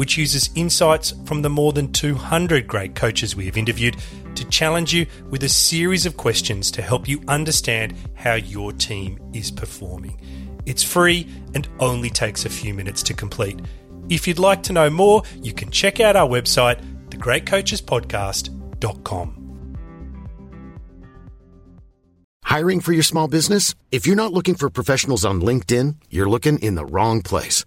which uses insights from the more than 200 great coaches we have interviewed to challenge you with a series of questions to help you understand how your team is performing. It's free and only takes a few minutes to complete. If you'd like to know more, you can check out our website, thegreatcoachespodcast.com. Hiring for your small business? If you're not looking for professionals on LinkedIn, you're looking in the wrong place.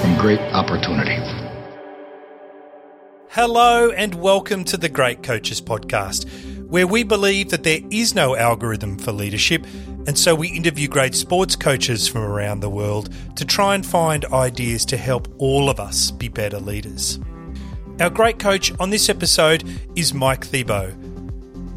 from great opportunity. Hello, and welcome to the Great Coaches Podcast, where we believe that there is no algorithm for leadership, and so we interview great sports coaches from around the world to try and find ideas to help all of us be better leaders. Our great coach on this episode is Mike Thibault.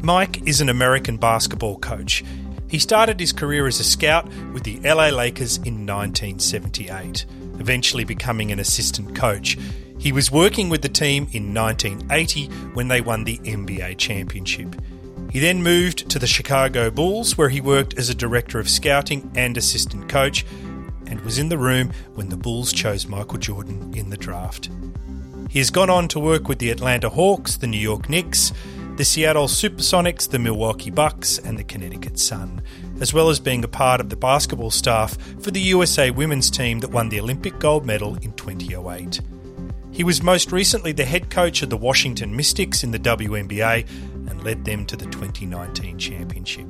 Mike is an American basketball coach. He started his career as a scout with the LA Lakers in 1978, eventually becoming an assistant coach. He was working with the team in 1980 when they won the NBA championship. He then moved to the Chicago Bulls, where he worked as a director of scouting and assistant coach, and was in the room when the Bulls chose Michael Jordan in the draft. He has gone on to work with the Atlanta Hawks, the New York Knicks, the Seattle Supersonics, the Milwaukee Bucks, and the Connecticut Sun, as well as being a part of the basketball staff for the USA women's team that won the Olympic gold medal in 2008. He was most recently the head coach of the Washington Mystics in the WNBA and led them to the 2019 championship.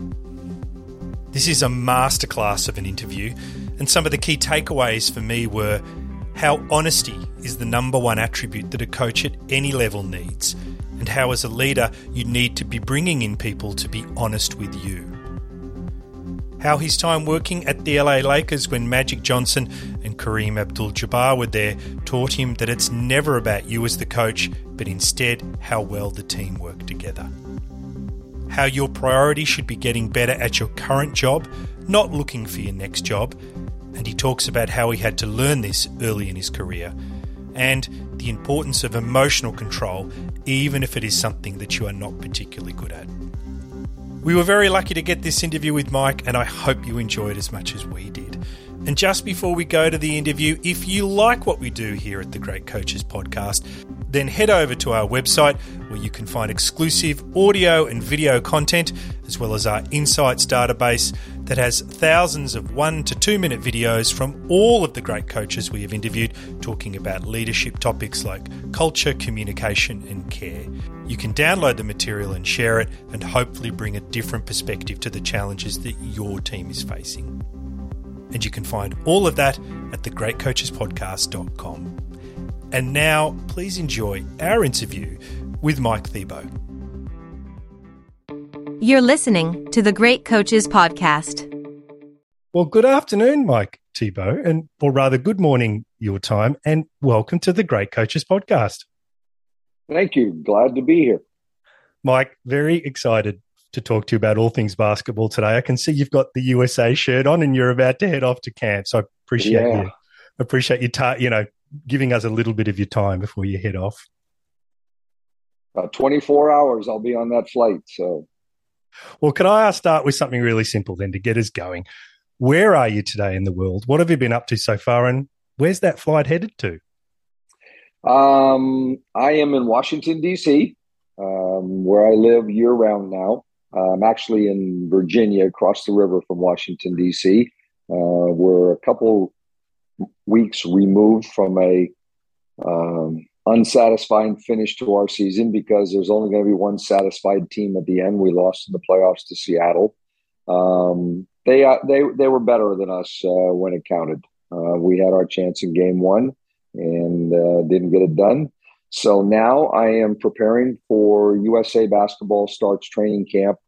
This is a masterclass of an interview, and some of the key takeaways for me were how honesty is the number one attribute that a coach at any level needs, and how, as a leader, you need to be bringing in people to be honest with you. How his time working at the LA Lakers when Magic Johnson and Kareem Abdul Jabbar were there taught him that it's never about you as the coach, but instead how well the team work together. How your priority should be getting better at your current job, not looking for your next job. And he talks about how he had to learn this early in his career and the importance of emotional control, even if it is something that you are not particularly good at. We were very lucky to get this interview with Mike, and I hope you enjoyed as much as we did. And just before we go to the interview, if you like what we do here at the Great Coaches Podcast, then head over to our website where you can find exclusive audio and video content, as well as our insights database that has thousands of one to two minute videos from all of the great coaches we have interviewed talking about leadership topics like culture, communication, and care. You can download the material and share it, and hopefully bring a different perspective to the challenges that your team is facing. And you can find all of that at thegreatcoachespodcast.com. And now, please enjoy our interview with Mike Thibault. You're listening to the Great Coaches Podcast. Well, good afternoon, Mike Thibault, and or rather, good morning your time, and welcome to the Great Coaches Podcast. Thank you. Glad to be here. Mike, very excited to talk to you about all things basketball today. I can see you've got the USA shirt on and you're about to head off to camp. So I appreciate yeah. you. Appreciate you, ta- you know, giving us a little bit of your time before you head off. About 24 hours, I'll be on that flight. So, well, could I start with something really simple then to get us going? Where are you today in the world? What have you been up to so far, and where's that flight headed to? Um, I am in Washington D.C., um, where I live year round now. I'm actually in Virginia, across the river from Washington D.C. Uh, we're a couple weeks removed from a um, unsatisfying finish to our season because there's only going to be one satisfied team at the end. We lost in the playoffs to Seattle. Um, they uh, they they were better than us uh, when it counted. Uh, we had our chance in game one and uh, didn't get it done. So now I am preparing for USA basketball starts training camp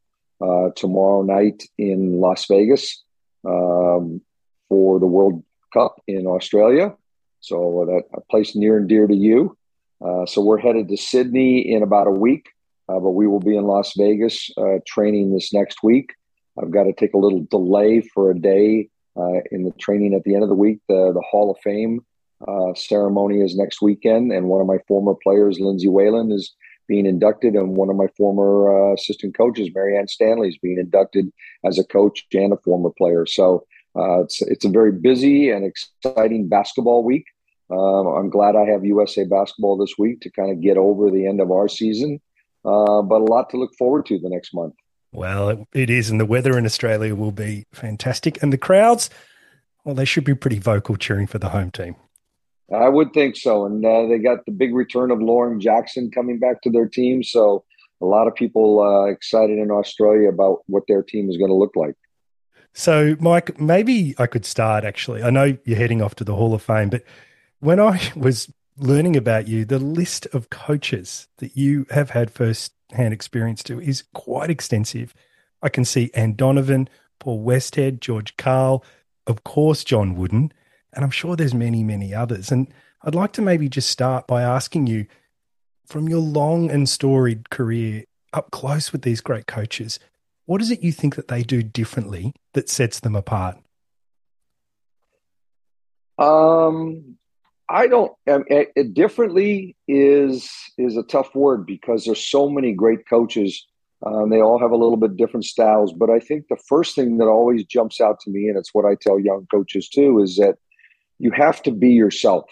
uh, tomorrow night in Las Vegas um, for the World Cup in Australia. So that a place near and dear to you. Uh, so we're headed to Sydney in about a week, but we will be in Las Vegas training this next week. I've got to take a little delay for a day uh, in the training at the end of the week. The, the Hall of Fame uh, ceremony is next weekend, and one of my former players, Lindsay Whalen, is being inducted, and one of my former uh, assistant coaches, Marianne Stanley, is being inducted as a coach and a former player. So uh, it's it's a very busy and exciting basketball week. Um, I'm glad I have USA basketball this week to kind of get over the end of our season, uh, but a lot to look forward to the next month. Well, it, it is, and the weather in Australia will be fantastic, and the crowds, well, they should be pretty vocal cheering for the home team. I would think so, and uh, they got the big return of Lauren Jackson coming back to their team, so a lot of people uh, excited in Australia about what their team is going to look like. So, Mike, maybe I could start actually. I know you're heading off to the Hall of Fame, but when I was learning about you, the list of coaches that you have had first hand experience to is quite extensive. I can see Anne Donovan, Paul Westhead, George Karl, of course, John Wooden, and I'm sure there's many, many others. And I'd like to maybe just start by asking you from your long and storied career up close with these great coaches, what is it you think that they do differently that sets them apart? Um, I don't. It, it differently is is a tough word because there's so many great coaches. Um, they all have a little bit different styles, but I think the first thing that always jumps out to me, and it's what I tell young coaches too, is that you have to be yourself.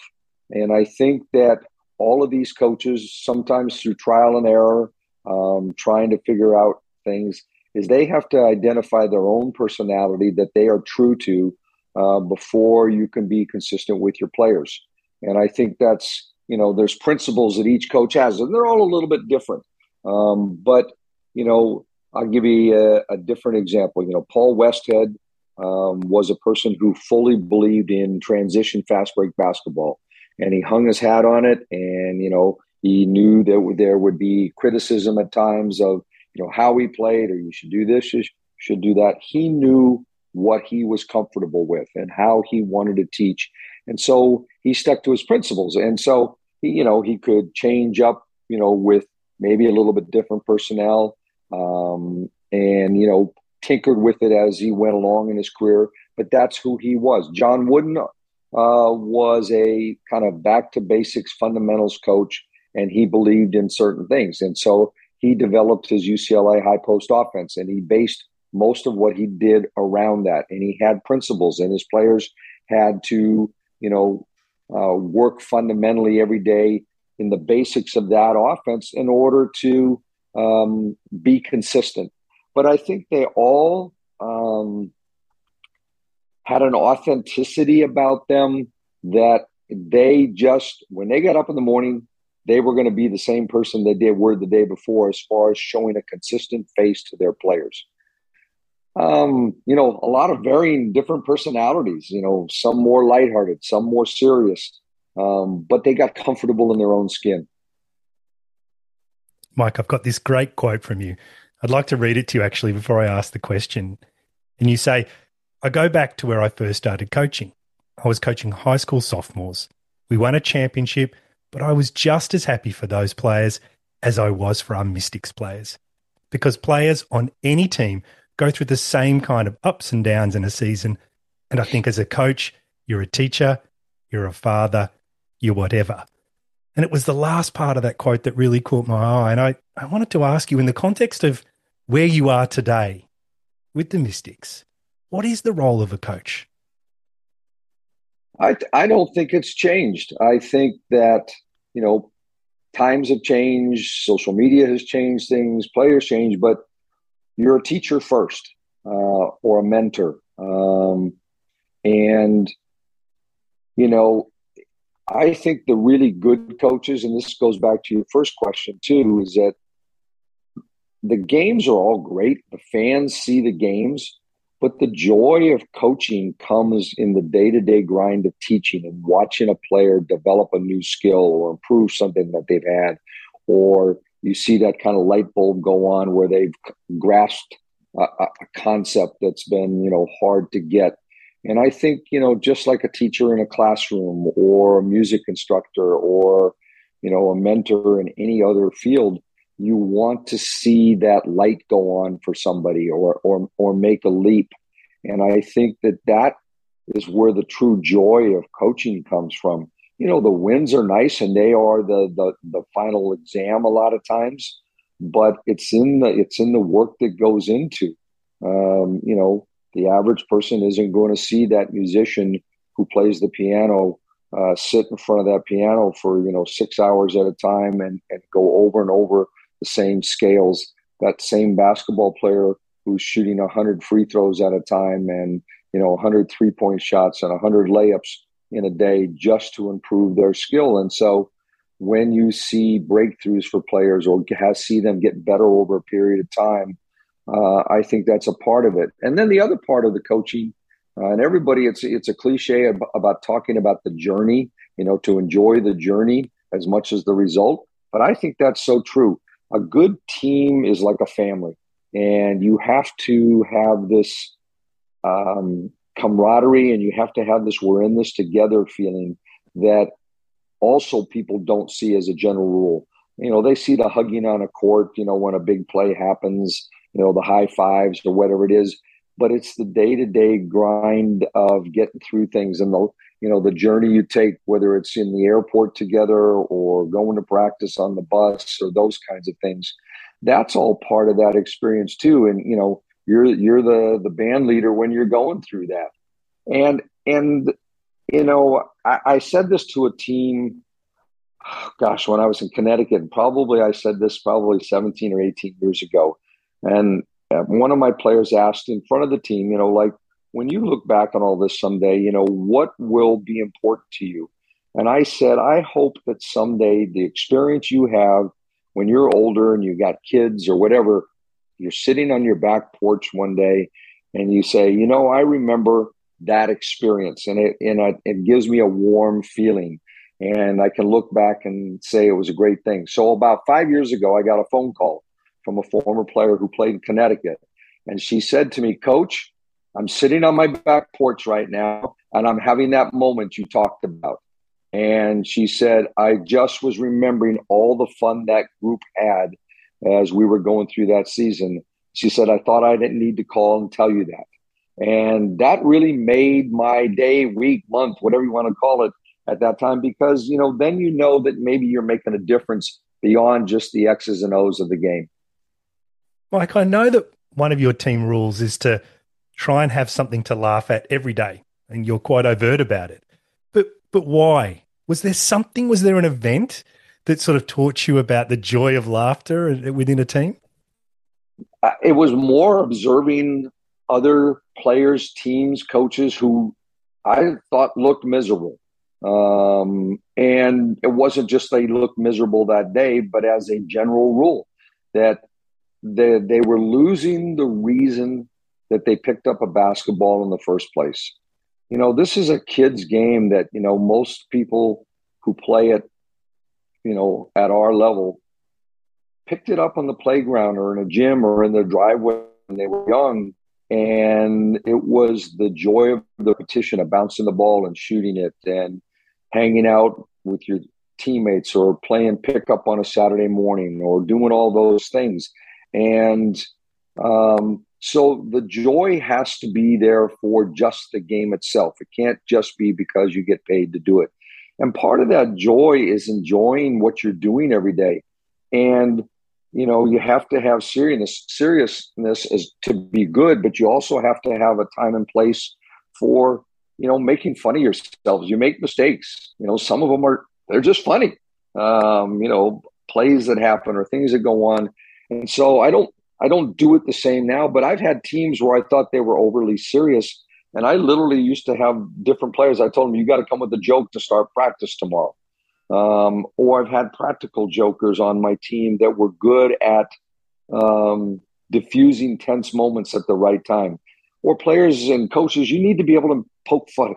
And I think that all of these coaches, sometimes through trial and error, um, trying to figure out things, is they have to identify their own personality that they are true to uh, before you can be consistent with your players. And I think that's, you know, there's principles that each coach has, and they're all a little bit different. Um, but, you know, I'll give you a, a, different example. You know, Paul Westhead um, was a person who fully believed in transition fast break basketball, and he hung his hat on it. And, you know, he knew that there would be criticism at times of, you know, how he played, or you should do this, you should do that. He knew what he was comfortable with and how he wanted to teach. And so he stuck to his principles. And so he, you know, he could change up, you know, with maybe a little bit different personnel, um, and you know, tinkered with it as he went along in his career. But that's who he was. John Wooden uh, was a kind of back to basics fundamentals coach, and he believed in certain things. And so he developed his UCLA high post offense, and he based most of what he did around that. And he had principles, and his players had to, you know, uh, work fundamentally every day in the basics of that offense in order to um, be consistent. But I think they all um, had an authenticity about them that they just, when they got up in the morning, they were going to be the same person they did were the day before as far as showing a consistent face to their players um, you know, a lot of varying different personalities, you know, some more lighthearted, some more serious, um, but they got comfortable in their own skin. Mike, I've got this great quote from you. I'd like to read it to you actually before I ask the question. And you say, I go back to where I first started coaching. I was coaching high school sophomores. We won a championship, but I was just as happy for those players as I was for our Mystics players. Because players on any team go through the same kind of ups and downs in a season. And I think as a coach, you're a teacher, you're a father, you're whatever. And it was the last part of that quote that really caught my eye. And I, I wanted to ask you, in the context of where you are today with the Mystics, what is the role of a coach? I, I don't think it's changed. I think that, you know, times have changed, social media has changed things, players change, but you're a teacher first uh, or a mentor. Um, and, you know, I think the really good coaches, and this goes back to your first question too, is that the games are all great. The fans see the games, but the joy of coaching comes in the day to day grind of teaching and watching a player develop a new skill or improve something that they've had, or you see that kind of light bulb go on where they've grasped a, a concept that's been, you know, hard to get and I think, you know, just like a teacher in a classroom or a music instructor or, you know, a mentor in any other field, you want to see that light go on for somebody or or or make a leap. And I think that that is where the true joy of coaching comes from. You know, the wins are nice and they are the the the final exam a lot of times, but it's in the it's in the work that goes into um, you know, the average person isn't going to see that musician who plays the piano uh, sit in front of that piano for you know six hours at a time and, and go over and over the same scales. That same basketball player who's shooting 100 free throws at a time and you know 100 three point shots and 100 layups in a day just to improve their skill. And so when you see breakthroughs for players or see them get better over a period of time, uh, I think that's a part of it. And then the other part of the coaching, uh, and everybody, it's it's a cliche ab- about talking about the journey. You know, to enjoy the journey as much as the result. But I think that's so true. A good team is like a family, and you have to have this um, camaraderie, and you have to have this "we're in this together" feeling that also people don't see as a general rule. You know, they see the hugging on a court. You know, when a big play happens you know, the high fives or whatever it is. But it's the day to day grind of getting through things and the, you know, the journey you take, whether it's in the airport together or going to practice on the bus or those kinds of things. That's all part of that experience too. And, you know, you're, you're the, the band leader when you're going through that. And, and, you know, I, I said this to a team gosh, when I was in Connecticut, probably I said this probably 17 or 18 years ago. And uh, one of my players asked in front of the team, you know, like, when you look back on all this someday, you know, what will be important to you? And I said, I hope that someday the experience you have when you're older and you got kids or whatever, you're sitting on your back porch one day and you say, you know, I remember that experience and it, and it, it gives me a warm feeling. And I can look back and say it was a great thing. So about five years ago, I got a phone call from a former player who played in Connecticut. And she said to me, Coach, I'm sitting on my back porch right now and I'm having that moment you talked about. And she said, I just was remembering all the fun that group had as we were going through that season. She said, I thought I didn't need to call and tell you that. And that really made my day, week, month, whatever you want to call it at that time, because, you know, then you know that maybe you're making a difference beyond just the X's and O's of the game. Mike, I know that one of your team rules is to try and have something to laugh at every day, and you're quite overt about it. But but why? Was there something? Was there an event that sort of taught you about the joy of laughter within a team? Uh, it was more observing other players, teams, coaches who I thought looked miserable. Um, and it wasn't just they looked miserable that day, but as a general rule, that they, they were losing the reason that they picked up a basketball in the first place. You know, this is a kid's game that, you know, most people who play it, you know, at our level picked it up on the playground or in a gym or in their driveway when they were young and it was the joy of the petition of bouncing the ball and shooting it and hanging out with your teammates or playing pickup on a Saturday morning or doing all those things. And um, so the joy has to be there for just the game itself. It can't just be because you get paid to do it. And part of that joy is enjoying what you're doing every day. And you know, you have to have seriousness seriousness is to be good, but you also have to have a time and place for, you know, making fun of yourselves. You make mistakes. You know, some of them are they're just funny. Um, you know, plays that happen or things that go on. And so I don't I don't do it the same now, but I've had teams where I thought they were overly serious. And I literally used to have different players. I told them, you got to come with a joke to start practice tomorrow. Um, or I've had practical jokers on my team that were good at um, diffusing tense moments at the right time. Or players and coaches, you need to be able to poke fun,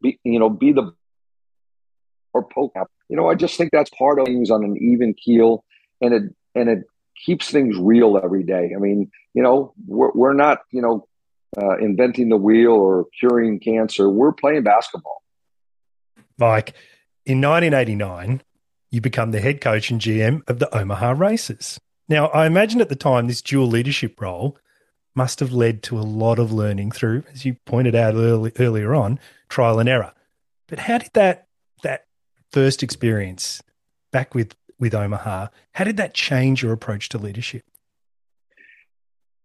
be, you know, be the or poke up. You know, I just think that's part of things on an even keel, and it and it keeps things real every day. I mean, you know, we're we're not you know uh, inventing the wheel or curing cancer. We're playing basketball. Mike, in 1989, you become the head coach and GM of the Omaha Racers. Now, I imagine at the time this dual leadership role must have led to a lot of learning through, as you pointed out early, earlier on, trial and error. But how did that that first experience back with with Omaha, how did that change your approach to leadership?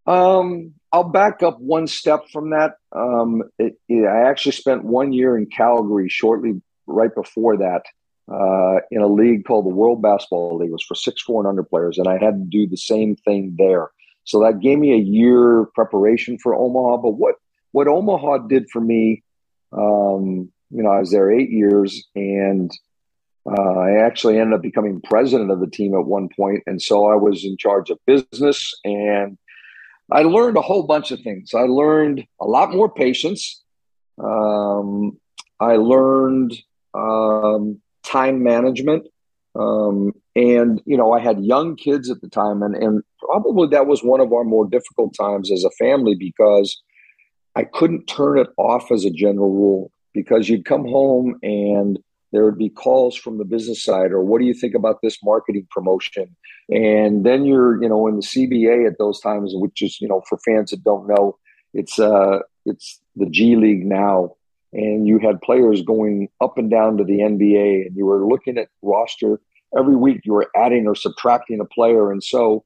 Um, I'll back up one step from that. Um, it, it, I actually spent one year in Calgary shortly right before that uh, in a league called the World Basketball League. It was for six, four, and under players, and I had to do the same thing there. So that gave me a year preparation for Omaha. But what what Omaha did for me, um, you know, I was there eight years, and uh, I actually ended up becoming president of the team at one point, and so I was in charge of business, and I learned a whole bunch of things. I learned a lot more patience. Um, I learned um, time management. Um, and, you know, I had young kids at the time, and, and probably that was one of our more difficult times as a family because I couldn't turn it off as a general rule because you'd come home and there would be calls from the business side or what do you think about this marketing promotion and then you're you know in the cba at those times which is you know for fans that don't know it's uh it's the g league now and you had players going up and down to the NBA, and you were looking at roster every week. You were adding or subtracting a player, and so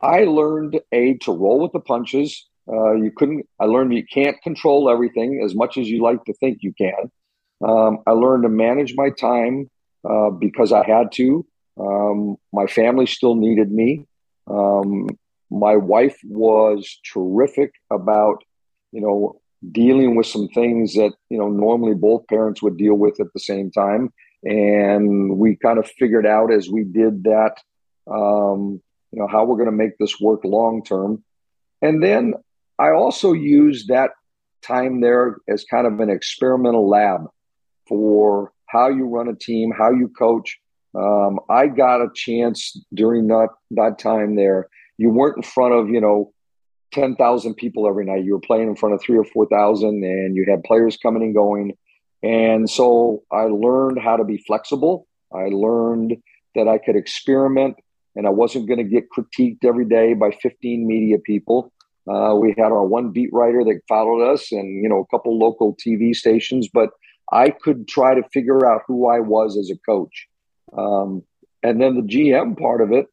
I learned a to roll with the punches. Uh, you couldn't. I learned you can't control everything as much as you like to think you can. Um, I learned to manage my time uh, because I had to. Um, my family still needed me. Um, my wife was terrific about, you know, dealing with some things that you know normally both parents would deal with at the same time and we kind of figured out as we did that um, you know how we're going to make this work long term and then i also used that time there as kind of an experimental lab for how you run a team how you coach um, i got a chance during that that time there you weren't in front of you know 10,000 people every night. You were playing in front of three or 4,000 and you had players coming and going. And so I learned how to be flexible. I learned that I could experiment and I wasn't going to get critiqued every day by 15 media people. Uh, we had our one beat writer that followed us and, you know, a couple local TV stations, but I could try to figure out who I was as a coach. Um, and then the GM part of it,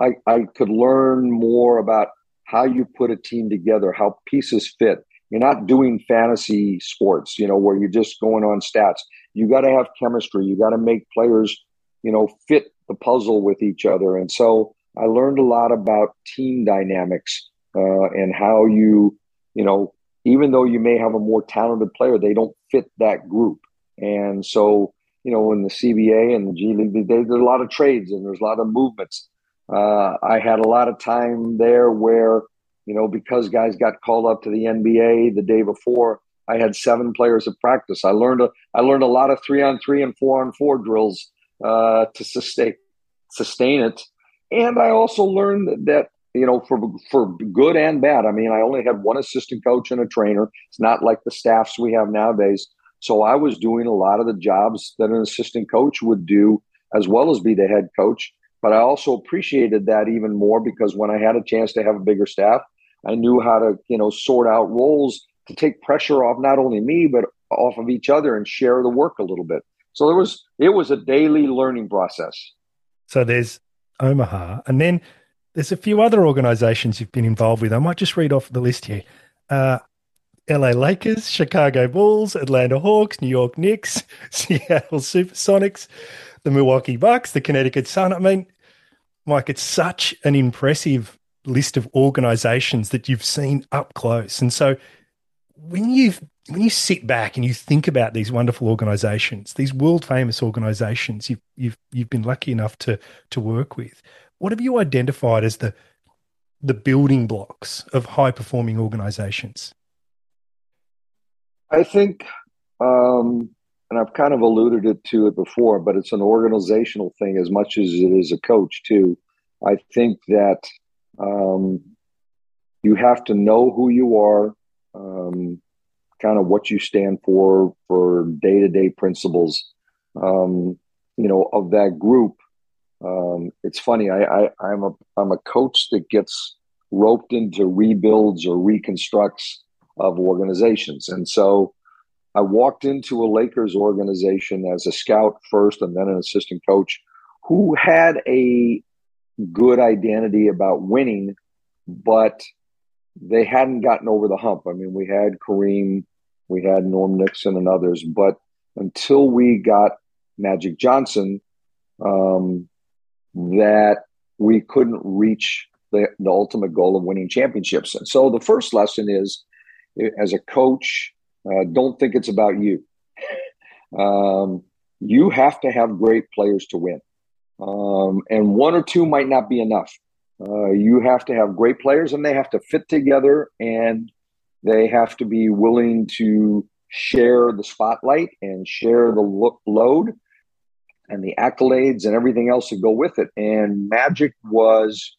I, I could learn more about how you put a team together, how pieces fit. You're not doing fantasy sports, you know, where you're just going on stats. You got to have chemistry. You got to make players, you know, fit the puzzle with each other. And so I learned a lot about team dynamics uh, and how you, you know, even though you may have a more talented player, they don't fit that group. And so, you know, in the CBA and the G League, there's a lot of trades and there's a lot of movements. Uh, I had a lot of time there where, you know, because guys got called up to the NBA the day before, I had seven players at practice. I learned a, I learned a lot of three on three and four on four drills uh, to sustain sustain it, and I also learned that you know, for for good and bad. I mean, I only had one assistant coach and a trainer. It's not like the staffs we have nowadays. So I was doing a lot of the jobs that an assistant coach would do, as well as be the head coach. But I also appreciated that even more because when I had a chance to have a bigger staff, I knew how to, you know, sort out roles to take pressure off not only me but off of each other and share the work a little bit. So there was it was a daily learning process. So there's Omaha, and then there's a few other organizations you've been involved with. I might just read off the list here. Uh, LA Lakers, Chicago Bulls, Atlanta Hawks, New York Knicks, Seattle Supersonics, the Milwaukee Bucks, the Connecticut Sun. I mean, Mike, it's such an impressive list of organizations that you've seen up close. And so when you when you sit back and you think about these wonderful organizations, these world famous organizations you've you've you've been lucky enough to to work with, what have you identified as the the building blocks of high performing organizations? I think, um, and I've kind of alluded it to it before, but it's an organizational thing as much as it is a coach too. I think that um, you have to know who you are, um, kind of what you stand for for day to day principles. Um, you know, of that group. Um, it's funny. I, I, I'm a I'm a coach that gets roped into rebuilds or reconstructs of organizations, and so I walked into a Lakers organization as a scout first, and then an assistant coach, who had a good identity about winning, but they hadn't gotten over the hump. I mean, we had Kareem, we had Norm Nixon, and others, but until we got Magic Johnson, um, that we couldn't reach the, the ultimate goal of winning championships. And so the first lesson is as a coach, uh, don't think it's about you. um, you have to have great players to win. Um, and one or two might not be enough. Uh, you have to have great players and they have to fit together and they have to be willing to share the spotlight and share the lo- load and the accolades and everything else that go with it. And Magic was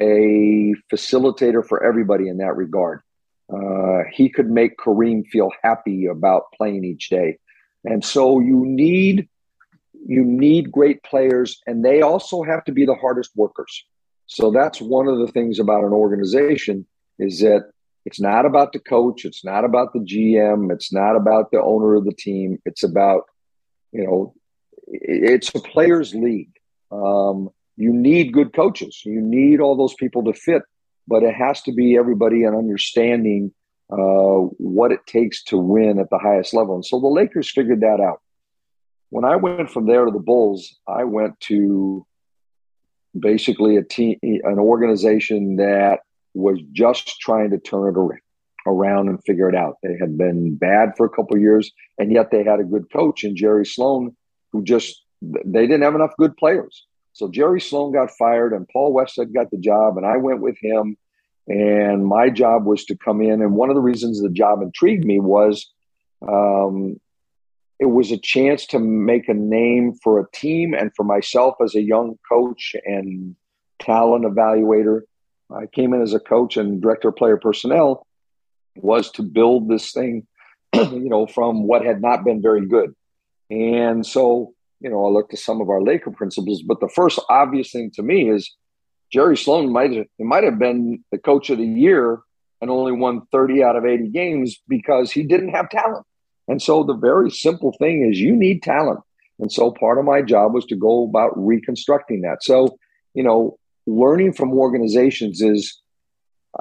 a facilitator for everybody in that regard. Uh, he could make Kareem feel happy about playing each day. And so you need you need great players, and they also have to be the hardest workers. So that's one of the things about an organization is that it's not about the coach, it's not about the GM, it's not about the owner of the team. It's about, you know, it's a players' league. Um, you need good coaches. You need all those people to fit, but it has to be everybody and understanding uh, what it takes to win at the highest level. And so the Lakers figured that out when I went from there to the Bulls, I went to basically a team, an organization that was just trying to turn it around and figure it out. They had been bad for a couple years, and yet they had a good coach in Jerry Sloan, who just they didn't have enough good players. So Jerry Sloan got fired, and Paul Westhead got the job, and I went with him. And my job was to come in, and one of the reasons the job intrigued me was um, it was a chance to make a name for a team and for myself as a young coach and talent evaluator. I came in as a coach and director of player personnel was to build this thing, you know, from what had not been very good. And so, you know, I looked at some of our Laker principles, but the first obvious thing to me is Jerry Sloan might have, it might have been the coach of the year and only won 30 out of 80 games because he didn't have talent. And so the very simple thing is you need talent. And so part of my job was to go about reconstructing that. So, you know, learning from organizations is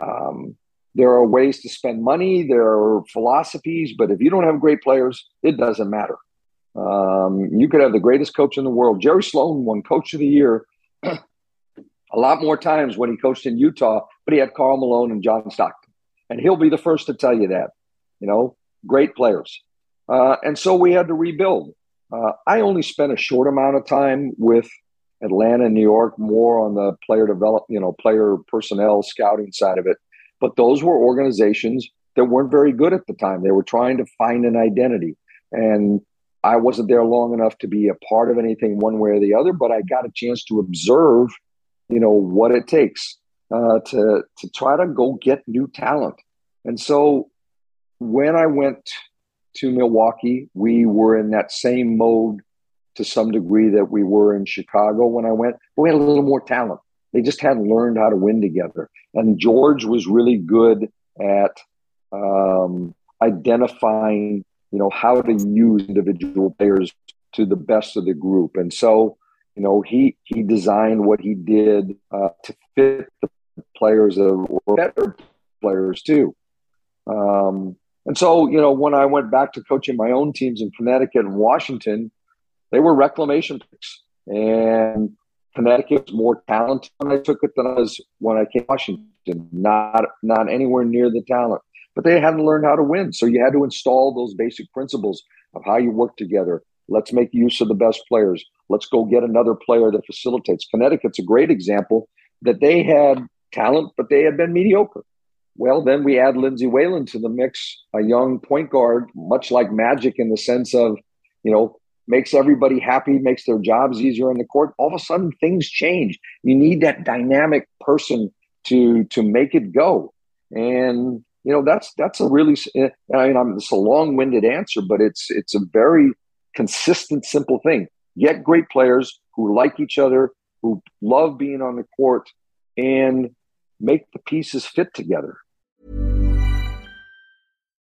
um, there are ways to spend money, there are philosophies, but if you don't have great players, it doesn't matter. Um, you could have the greatest coach in the world. Jerry Sloan won Coach of the Year a lot more times when he coached in Utah, but he had Karl Malone and John Stockton. And he'll be the first to tell you that. You know, great players. Uh, and so we had to rebuild. Uh, I only spent a short amount of time with Atlanta and New York, more on the player develop, you know, player personnel scouting side of it. But those were organizations that weren't very good at the time. They were trying to find an identity. And I wasn't there long enough to be a part of anything one way or the other, but I got a chance to observe, you know, what it takes. uh, to to try to go get new talent. And so when I went to Milwaukee, we were in that same mode to some degree that we were in Chicago when I went. But we had a little more talent. They just hadn't learned how to win together. And George was really good at um, identifying, you know, how to use individual players to the best of the group. And so, you know, he he designed what he did uh, to fit the players of or better players too. Um, and so, you know, when I went back to coaching my own teams in Connecticut and Washington, they were reclamation picks. And Connecticut was more talented when I took it than I was when I came to Washington. Not not anywhere near the talent. But they hadn't learned how to win. So you had to install those basic principles of how you work together. Let's make use of the best players. Let's go get another player that facilitates. Connecticut's a great example that they had talent, but they had been mediocre. Well, then we add Lindsay Whalen to the mix, a young point guard, much like Magic in the sense of, you know, makes everybody happy, makes their jobs easier in the court. All of a sudden, things change. You need that dynamic person to to make it go. And you know that's that's a really eh, I mean it's a long-winded answer, but it's it's a very consistent, simple thing. Get great players who like each other, who love being on the court, and make the pieces fit together.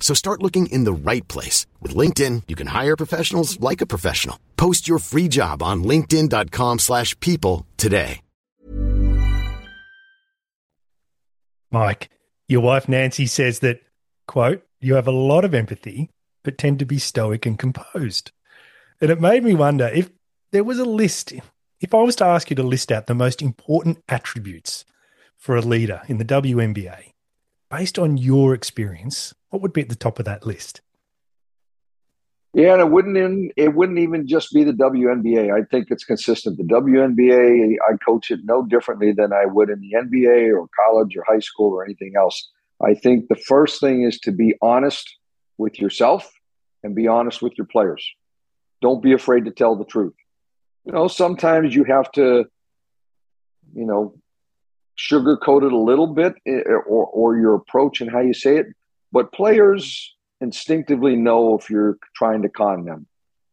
So start looking in the right place. With LinkedIn, you can hire professionals like a professional. Post your free job on linkedin.com slash people today. Mike, your wife Nancy says that, quote, you have a lot of empathy, but tend to be stoic and composed. And it made me wonder if there was a list, if I was to ask you to list out the most important attributes for a leader in the WNBA, based on your experience, what would be at the top of that list? Yeah, and it wouldn't even, it wouldn't even just be the WNBA. I think it's consistent. The WNBA, I coach it no differently than I would in the NBA or college or high school or anything else. I think the first thing is to be honest with yourself and be honest with your players. Don't be afraid to tell the truth. You know, sometimes you have to, you know, sugarcoat it a little bit eh, or, or your approach and how you say it. But players instinctively know if you're trying to con them.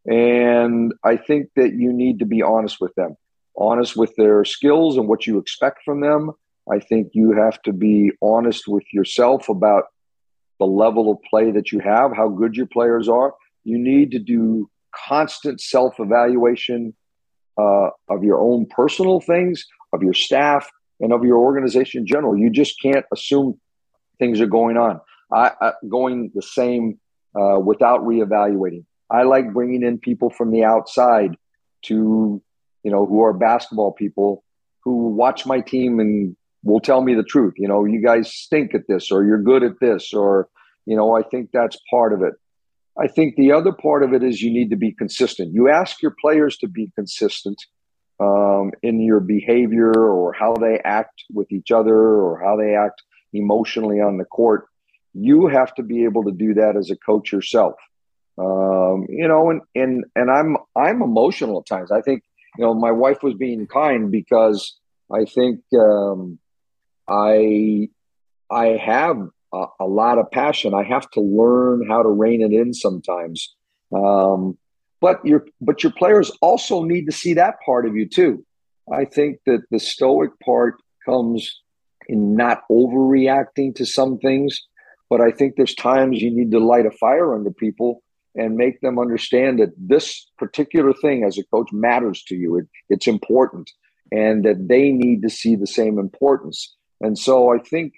And I think that you need to be honest with them, honest with their skills and what you expect from them. I think you have to be honest with yourself about the level of play that you have, how good your players are. You need to do constant self evaluation uh, of your own personal things, of your staff, and of your organization in general. You just can't assume things are going on. I, I going the same uh, without reevaluating. I like bringing in people from the outside to, you know, who are basketball people who watch my team and will tell me the truth. You know, you guys stink at this, or you're good at this, or, you know, I think that's part of it. I think the other part of it is you need to be consistent. You ask your players to be consistent um, in your behavior or how they act with each other or how they act emotionally on the court you have to be able to do that as a coach yourself. Um, you know, and and and I'm I'm emotional at times. I think you know my wife was being kind because I think um, I I have a, a, lot of passion. I have to learn how to rein it in sometimes. Um, but your but your players also need to see that part of you too. I think that the stoic part comes in not overreacting to some things but I think there's times you need to light a fire under people and make them understand that this particular thing as a coach matters to you. It, it's important and that they need to see the same importance. And so I think,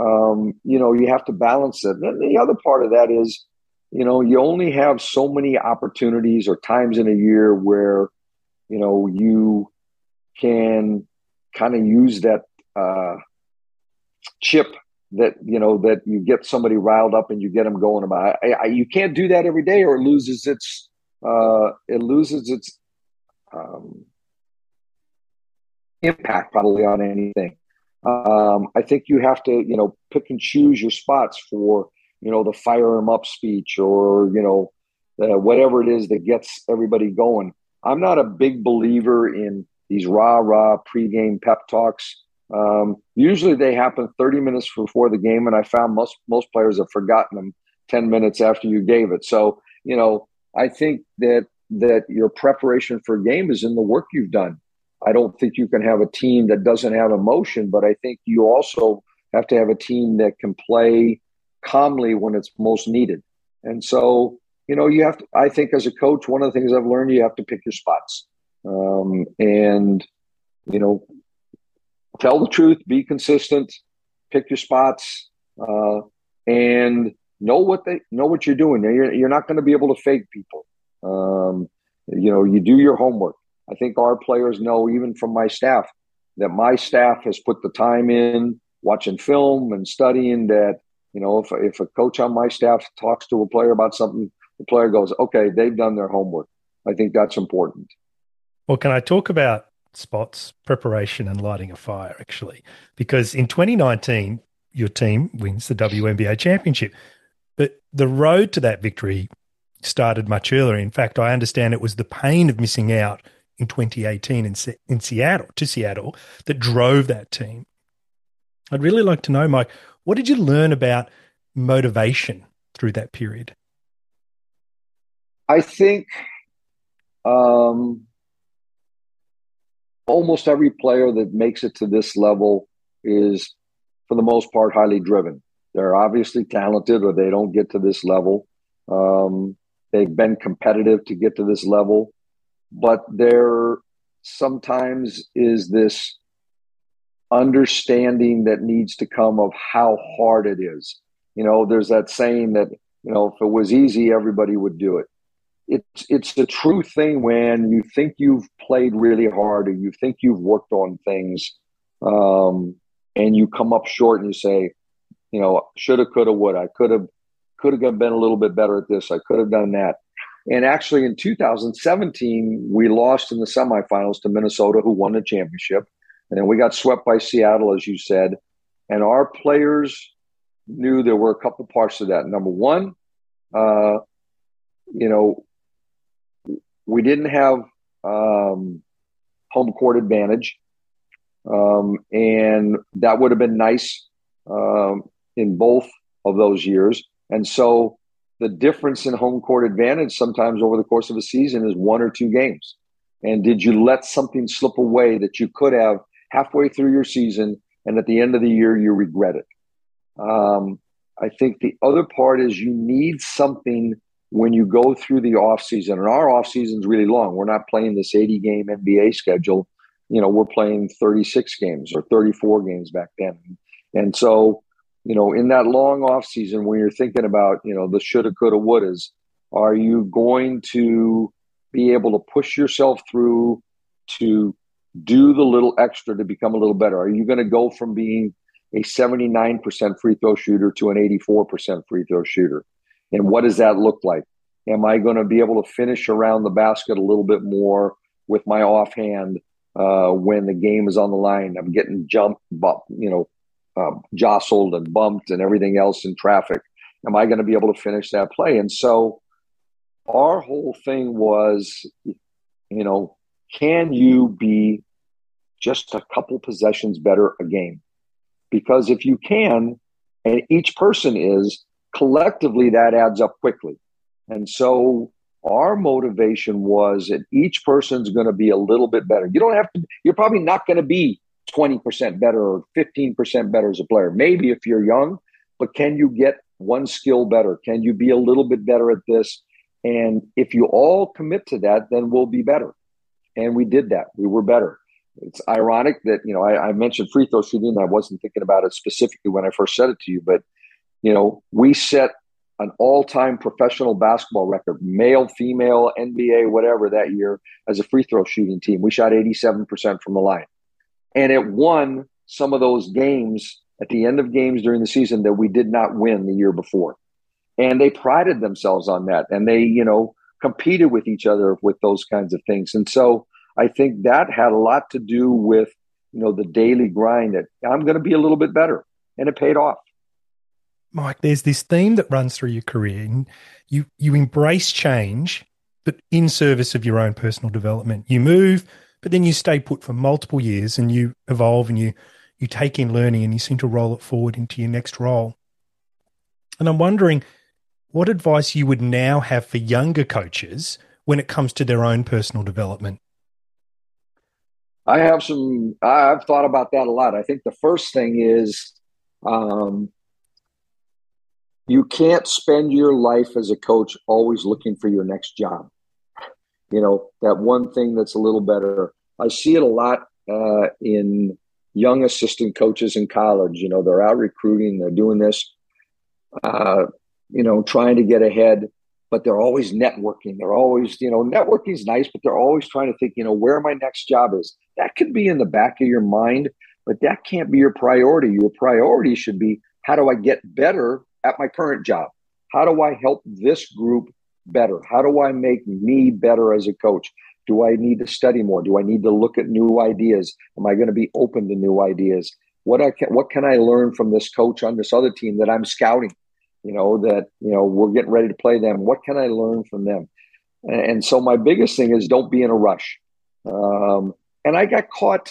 um, you know, you have to balance it. And the other part of that is, you know, you only have so many opportunities or times in a year where, you know, you can kind of use that uh, chip that you know that you get somebody riled up and you get them going about. I, I, you can't do that every day, or it loses its uh, it loses its um, impact probably on anything. Um, I think you have to you know pick and choose your spots for you know the fire them up speech or you know uh, whatever it is that gets everybody going. I'm not a big believer in these rah rah pregame pep talks. Um, usually they happen 30 minutes before the game, and I found most most players have forgotten them 10 minutes after you gave it. So you know, I think that that your preparation for a game is in the work you've done. I don't think you can have a team that doesn't have emotion, but I think you also have to have a team that can play calmly when it's most needed. And so, you know, you have to, I think as a coach, one of the things I've learned, you have to pick your spots. Um, and, you know, tell the truth, be consistent, pick your spots, uh, and know what they know what you're doing. You're, you're not going to be able to fake people. Um, you know, you do your homework. I think our players know, even from my staff, that my staff has put the time in watching film and studying. That you know, if if a coach on my staff talks to a player about something, the player goes, "Okay, they've done their homework." I think that's important. Well, can I talk about spots, preparation, and lighting a fire, actually? Because in 2019, your team wins the WNBA championship. But the road to that victory started much earlier. In fact, I understand it was the pain of missing out in 2018 in, in Seattle, to Seattle, that drove that team. I'd really like to know, Mike, what did you learn about motivation through that period? I think um, almost every player that makes it to this level is, for the most part, highly driven. They're obviously talented, or they don't get to this level. Um, they've been competitive to get to this level, but there sometimes is this understanding that needs to come of how hard it is. You know, there's that saying that, you know, if it was easy, everybody would do it. It's it's the true thing when you think you've played really hard or you think you've worked on things um, and you come up short and you say you know shoulda coulda woulda. I could have could have been a little bit better at this. I could have done that. And actually in 2017 we lost in the semifinals to minnesota who won the championship and then we got swept by seattle as you said and our players knew there were a couple parts to that number one uh, you know we didn't have um, home court advantage, um, and that would have been nice um, in both of those years. And so the difference in home court advantage sometimes over the course of a season is one or two games. And did you let something slip away that you could have halfway through your season, and at the end of the year you regret it? Um, I think the other part is you need something when you go through the off season, and our off season is really long. We're not playing this 80 game NBA schedule. You know, we're playing 36 games or 34 games back then. And so, you know, in that long off season, when you're thinking about, you know, the shoulda, coulda, wouldas, are you going to be able to push yourself through to do the little extra to become a little better? Are you going to go from being a 79% free throw shooter to an 84% free throw shooter? And what does that look like? Am I going to be able to finish around the basket a little bit more with my offhand uh, when the game is on the line? I'm getting jumped, you know, uh, jostled and bumped and everything else in traffic. Am I going to be able to finish that play? And so our whole thing was, you know, can you be just a couple possessions better a game? Because if you can, and each person is, collectively that adds up quickly. And so our motivation was that each person's going to be a little bit better. You don't have to, you're probably not going to be 20% better or 15% better as a player. Maybe if you're young, but can you get one skill better? Can you be a little bit better at this? And if you all commit to that, then we'll be better. And we did that. We were better. It's ironic that, you know, I, I mentioned free throw shooting. I wasn't thinking about it specifically when I first said it to you, but, you know, we set an all-time professional basketball record, male, female, NBA, whatever that year as a free throw shooting team. We shot 87% from the line. And it won some of those games at the end of games during the season that we did not win the year before. And they prided themselves on that and they, you know, competed with each other with those kinds of things. And so I think that had a lot to do with, you know, the daily grind that I'm going to be a little bit better. And it paid off. Mike, there's this theme that runs through your career. And you you embrace change, but in service of your own personal development. You move, but then you stay put for multiple years and you evolve and you you take in learning and you seem to roll it forward into your next role. And I'm wondering what advice you would now have for younger coaches when it comes to their own personal development. I have some. I've thought about that a lot. I think the first thing is um, you can't spend your life as a coach always looking for your next job. You know, that one thing that's a little better. I see it a lot uh, in young assistant coaches in college. You know, they're out recruiting, they're doing this, uh, you know, trying to get ahead, but they're always networking. They're always, you know, networking is nice, but they're always trying to think, you know, where my next job is. That could be in the back of your mind, but that can't be your priority. Your priority should be how do I get better at my current job? How do I help this group better? How do I make me better as a coach? Do I need to study more? Do I need to look at new ideas? Am I going to be open to new ideas? What I can, what can I learn from this coach on this other team that I'm scouting? You know that you know we're getting ready to play them. What can I learn from them? And, so my biggest thing is don't be in a rush. Um, and I got caught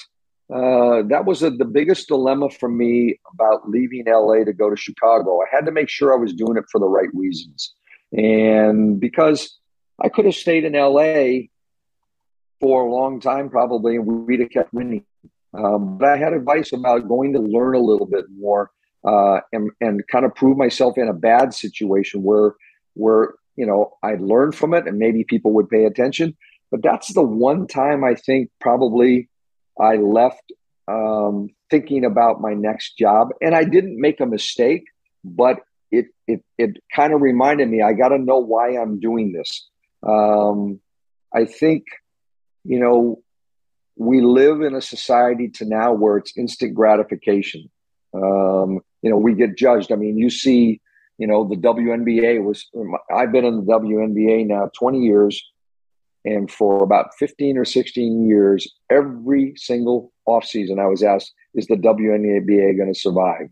uh, that was a, the biggest dilemma for me about leaving LA to go to Chicago. I had to make sure I was doing it for the right reasons. And because I could have stayed in LA for a long time, probably, and we'd have kept winning. Um, but I had advice about going to learn a little bit more uh, and, and kind of prove myself in a bad situation where, where you know, I'd learn from it and maybe people would pay attention. But that's the one time I think probably I left um, thinking about my next job, and I didn't make a mistake, but it it it kind of reminded me I got to know why I'm doing this. Um, I think you know we live in a society to now where it's instant gratification. Um, you know, we get judged. I mean, you see, you know, the WNBA was. I've been in the WNBA now 20 years. And for about 15 or 16 years, every single offseason, I was asked, is the WNBA going to survive?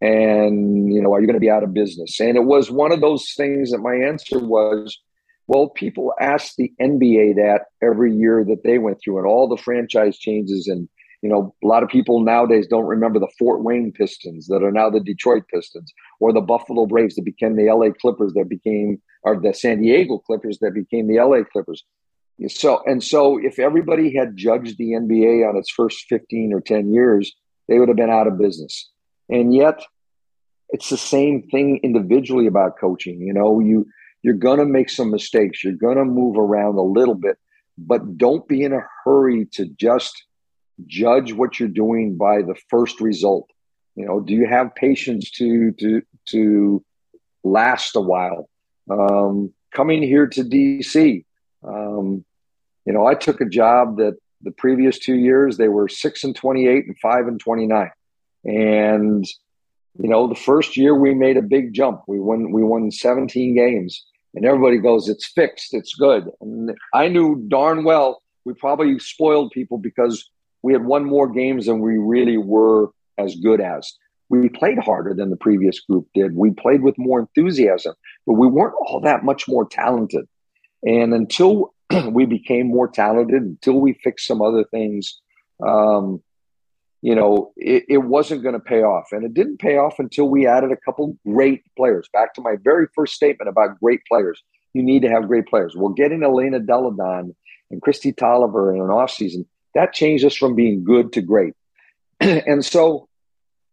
And, you know, are you going to be out of business? And it was one of those things that my answer was, well, people ask the NBA that every year that they went through and all the franchise changes. And, you know, a lot of people nowadays don't remember the Fort Wayne Pistons that are now the Detroit Pistons or the Buffalo Braves that became the LA Clippers that became, or the San Diego Clippers that became the LA Clippers. So and so, if everybody had judged the NBA on its first fifteen or ten years, they would have been out of business. And yet, it's the same thing individually about coaching. You know, you you're to make some mistakes. You're to move around a little bit, but don't be in a hurry to just judge what you're doing by the first result. You know, do you have patience to to to last a while? Um, coming here to DC, um, you know, I took a job that the previous two years they were six and 28 and five and 29. And, you know, the first year we made a big jump. We won, we won 17 games and everybody goes, it's fixed. It's good. And I knew darn well we probably spoiled people because we had won more games than we really were as good as. We played harder than the previous group did. We played with more enthusiasm, but we weren't all that much more talented. And until we became more talented, until we fixed some other things, um, you know, it, it wasn't going to pay off. And it didn't pay off until we added a couple great players. Back to my very first statement about great players. You need to have great players. Well, getting Elena Delle Donne and Kristi Toliver in an offseason, that changed us from being good to great. and so,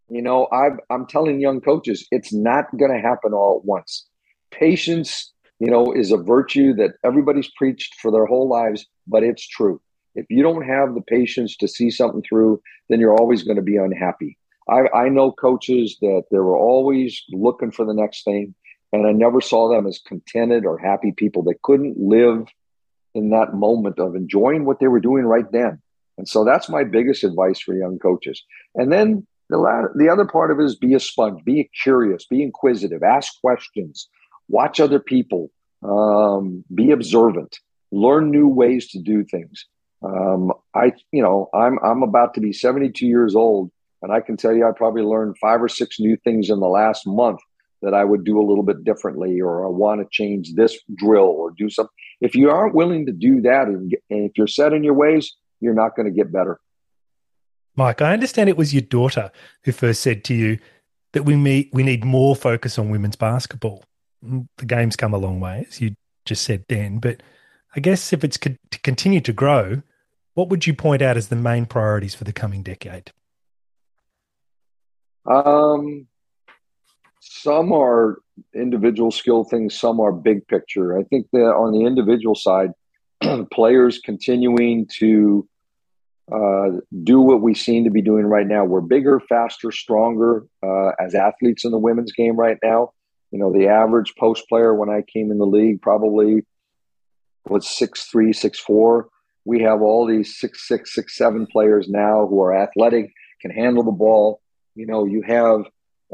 you know, i am telling young coaches, it's not going to happen all at once. Patience you know, is a virtue that everybody's preached for their whole lives, but it's true. If you don't have the patience to see something through, then you're always going to be unhappy. I, I know coaches that they were always looking for the next thing, and I never saw them as contented or happy people. They couldn't live in that moment of enjoying what they were doing right then. And so that's my biggest advice for young coaches. And then the, the other part of it is be a sponge, be curious, be inquisitive, ask questions, watch other people, um, be observant, learn new ways to do things. Um, I, you know, I'm I'm about to be 72 years old, and I can tell you I probably learned five or six new things in the last month that I would do a little bit differently, or I want to change this drill or do something. If you aren't willing to do that, and, and if you're set in your ways, you're not going to get better. Mike, I understand it was your daughter who first said to you that we meet, we need more focus on women's basketball. The game's come a long way, as you just said, then, But I guess if it's co- to continue to grow, what would you point out as the main priorities for the coming decade? Um, some are individual skill things, some are big picture. I think that on the individual side, players continuing to uh, do what we seem to be doing right now. We're bigger, faster, stronger uh, as athletes in the women's game right now. You know, the average post player when I came in the league probably was six three, six four. We have all these six six, six seven players now who are athletic, can handle the ball. You know, you have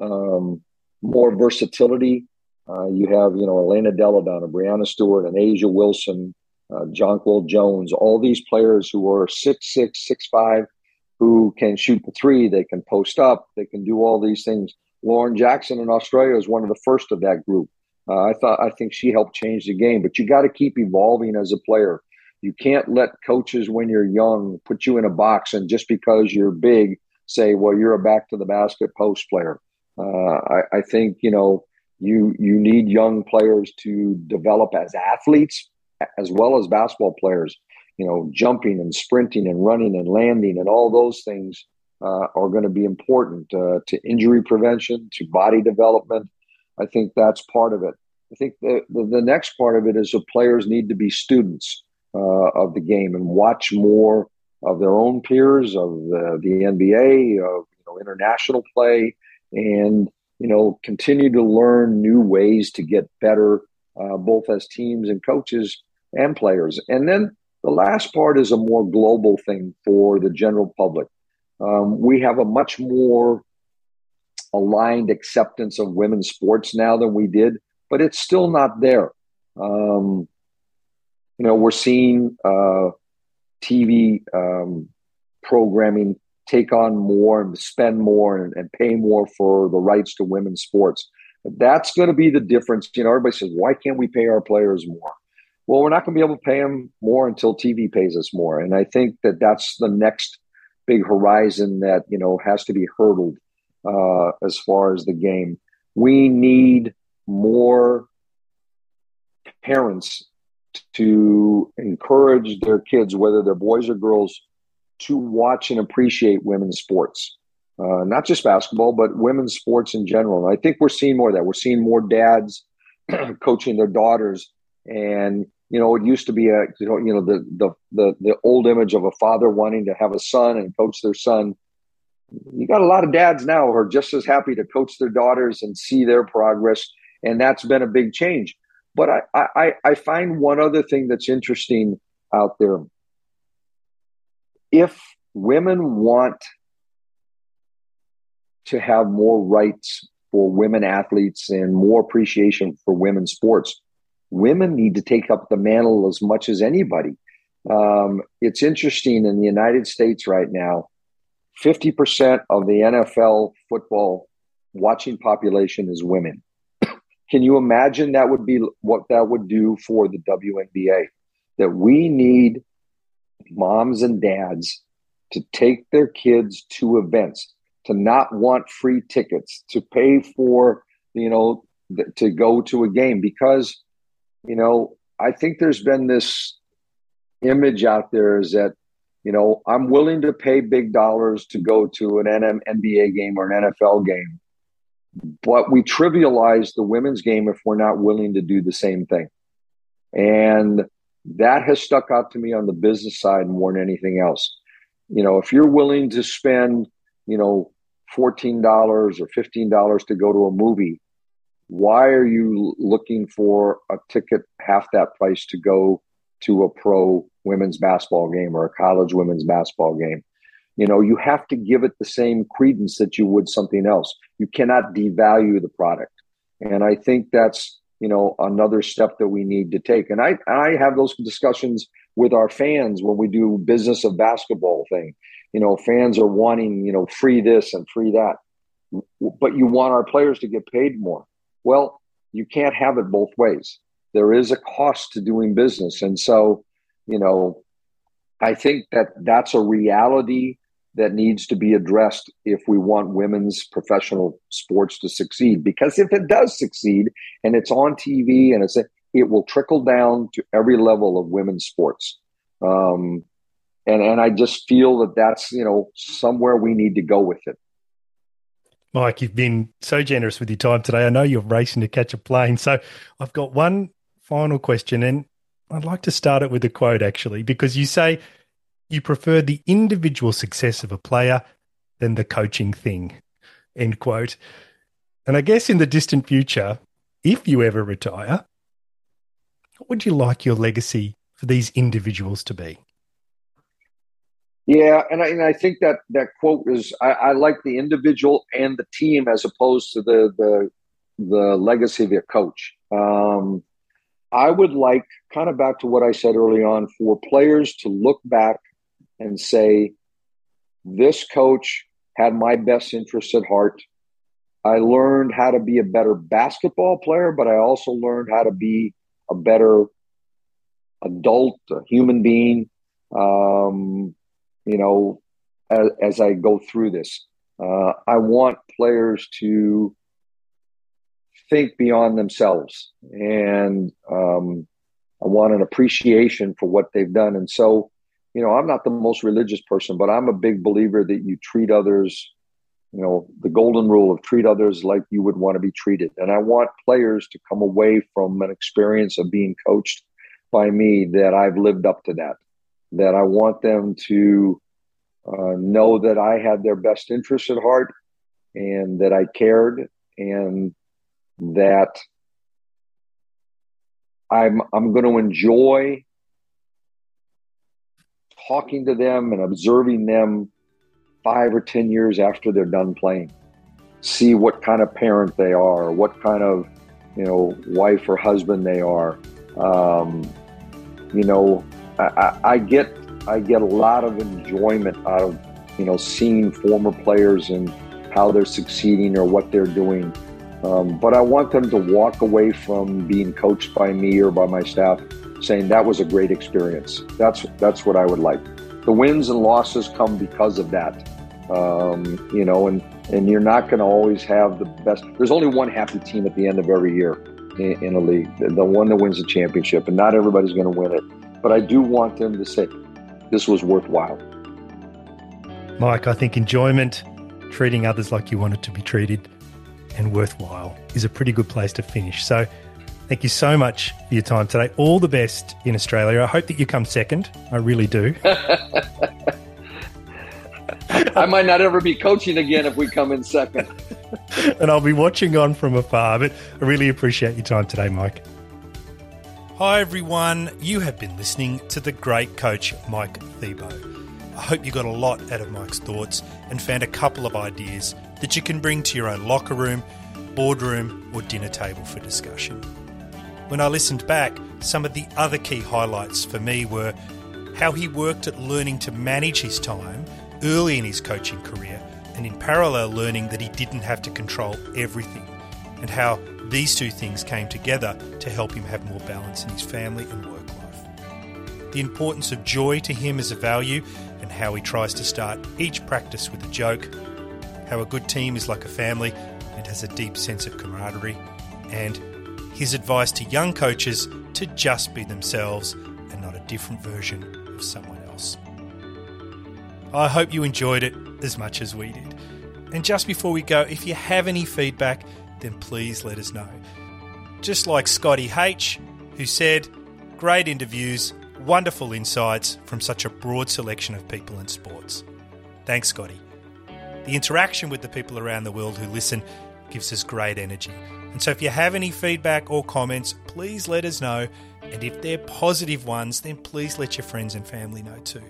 um, more versatility. Uh, you have, you know, Elena Delle Donne, and Stewart, and A'ja Wilson, uh, Jonquel Jones, all these players who are six six, six five, who can shoot the three, they can post up, they can do all these things. Lauren Jackson in Australia is one of the first of that group. Uh, I thought I think she helped change the game, but you got to keep evolving as a player. You can't let coaches when you're young put you in a box and just because you're big say, "Well, you're a back to the basket post player." Uh, I, I think you know you you need young players to develop as athletes as well as basketball players. You know, jumping and sprinting and running and landing and all those things uh, are going to be important uh, to injury prevention, to body development. I think that's part of it. I think the, the, the next part of it is the players need to be students uh, of the game and watch more of their own peers, of the, the NBA, of you know, international play, and you know continue to learn new ways to get better, uh, both as teams and coaches and players. And then the last part is a more global thing for the general public. Um, we have a much more aligned acceptance of women's sports now than we did, but it's still not there. Um, you know, we're seeing uh, TV um, programming take on more and spend more and, and, pay more for the rights to women's sports. That's going to be the difference. You know, everybody says, why can't we pay our players more? Well, we're not going to be able to pay them more until TV pays us more. And I think that that's the next big horizon that, you know, has to be hurdled uh, as far as the game. We need more parents to encourage their kids, whether they're boys or girls, to watch and appreciate women's sports. Uh, not just basketball, but women's sports in general. And I think we're seeing more of that. We're seeing more dads coaching their daughters. And, you know, it used to be a, you know, you know the, the, the, the old image of a father wanting to have a son and coach their son. You got a lot of dads now who are just as happy to coach their daughters and see their progress. And that's been a big change. But I, I, I find one other thing that's interesting out there. If women want to have more rights for women athletes and more appreciation for women's sports, women need to take up the mantle as much as anybody. Um, it's interesting in the United States right now, 50% of the NFL football watching population is women. Can you imagine that would be what that would do for the WNBA? That we need moms and dads to take their kids to events, to not want free tickets, to pay for, you know, th- to go to a game because, you know, I think there's been this image out there is that, you know, I'm willing to pay big dollars to go to an NBA game or an NFL game but we trivialize the women's game if we're not willing to do the same thing. And that has stuck out to me on the business side more than anything else. You know, if you're willing to spend, you know, $14 or $15 to go to a movie, why are you looking for a ticket half that price to go to a pro women's basketball game or a college women's basketball game? You know, you have to give it the same credence that you would something else. You cannot devalue the product. And I think that's you know another step that we need to take and i i have those discussions with our fans when we do business of basketball thing you know fans are wanting you know free this and free that but you want our players to get paid more well you can't have it both ways there is a cost to doing business and so you know i think that that's a reality that needs to be addressed if we want women's professional sports to succeed. Because if it does succeed and it's on TV and it's it will trickle down to every level of women's sports. Um, and and I just feel that that's you know somewhere we need to go with it. Mike, you've been so generous with your time today. I know you're racing to catch a plane, so I've got one final question, and I'd like to start it with a quote actually, because you say you prefer the individual success of a player than the coaching thing. End quote. And I guess in the distant future, if you ever retire, what would you like your legacy for these individuals to be? Yeah, and I, and I think that that quote is I, I, like the individual and the team as opposed to the the the legacy of your coach. Um, I would like kind of back to what I said early on for players to look back and say, this coach had my best interests at heart. I learned how to be a better basketball player, but I also learned how to be a better adult, a human being, um, you know, as, as, I go through this. Uh, I want players to think beyond themselves and um, I want an appreciation for what they've done. And so, you know, I'm not the most religious person, but I'm a big believer that you treat others, you know, the golden rule of treat others like you would want to be treated. And I want players to come away from an experience of being coached by me that I've lived up to that, that I want them to uh, know that I had their best interests at heart and that I cared and that I'm I'm going to enjoy talking to them and observing them five or 10 years after they're done playing. See what kind of parent they are, what kind of, you know, wife or husband they are. Um, you know, I, I, get I get a lot of enjoyment out of, you know, seeing former players and how they're succeeding or what they're doing. Um, but I want them to walk away from being coached by me or by my staff saying that was a great experience. That's that's what I would like. The wins and losses come because of that, um, you know, and and you're not going to always have the best. There's only one happy team at the end of every year in, in a league, the, the one that wins the championship, and not everybody's going to win it. But I do want them to say this was worthwhile. Mike, I think enjoyment, treating others like you wanted to be treated, and worthwhile is a pretty good place to finish. So Thank you so much for your time today. All the best in Australia. I hope that you come second. I really do. I might not ever be coaching again if we come in second. and I'll be watching on from afar, but I really appreciate your time today, Mike. Hi, everyone. You have been listening to the great coach, Mike Thibault. I hope you got a lot out of Mike's thoughts and found a couple of ideas that you can bring to your own locker room, boardroom, or dinner table for discussion. When I listened back, some of the other key highlights for me were how he worked at learning to manage his time early in his coaching career and in parallel learning that he didn't have to control everything, and how these two things came together to help him have more balance in his family and work life. The importance of joy to him as a value and how he tries to start each practice with a joke, how a good team is like a family and has a deep sense of camaraderie, and his advice to young coaches to just be themselves and not a different version of someone else. I hope you enjoyed it as much as we did. And just before we go, if you have any feedback, then please let us know. Just like Scotty H., who said, great interviews, wonderful insights from such a broad selection of people in sports. Thanks, Scotty. The interaction with the people around the world who listen gives us great energy. And so if you have any feedback or comments, please let us know. And if they're positive ones, then please let your friends and family know too.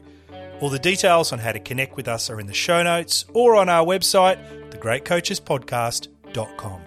All the details on how to connect with us are in the show notes or on our website, thegreatcoachespodcast.com.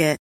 Target.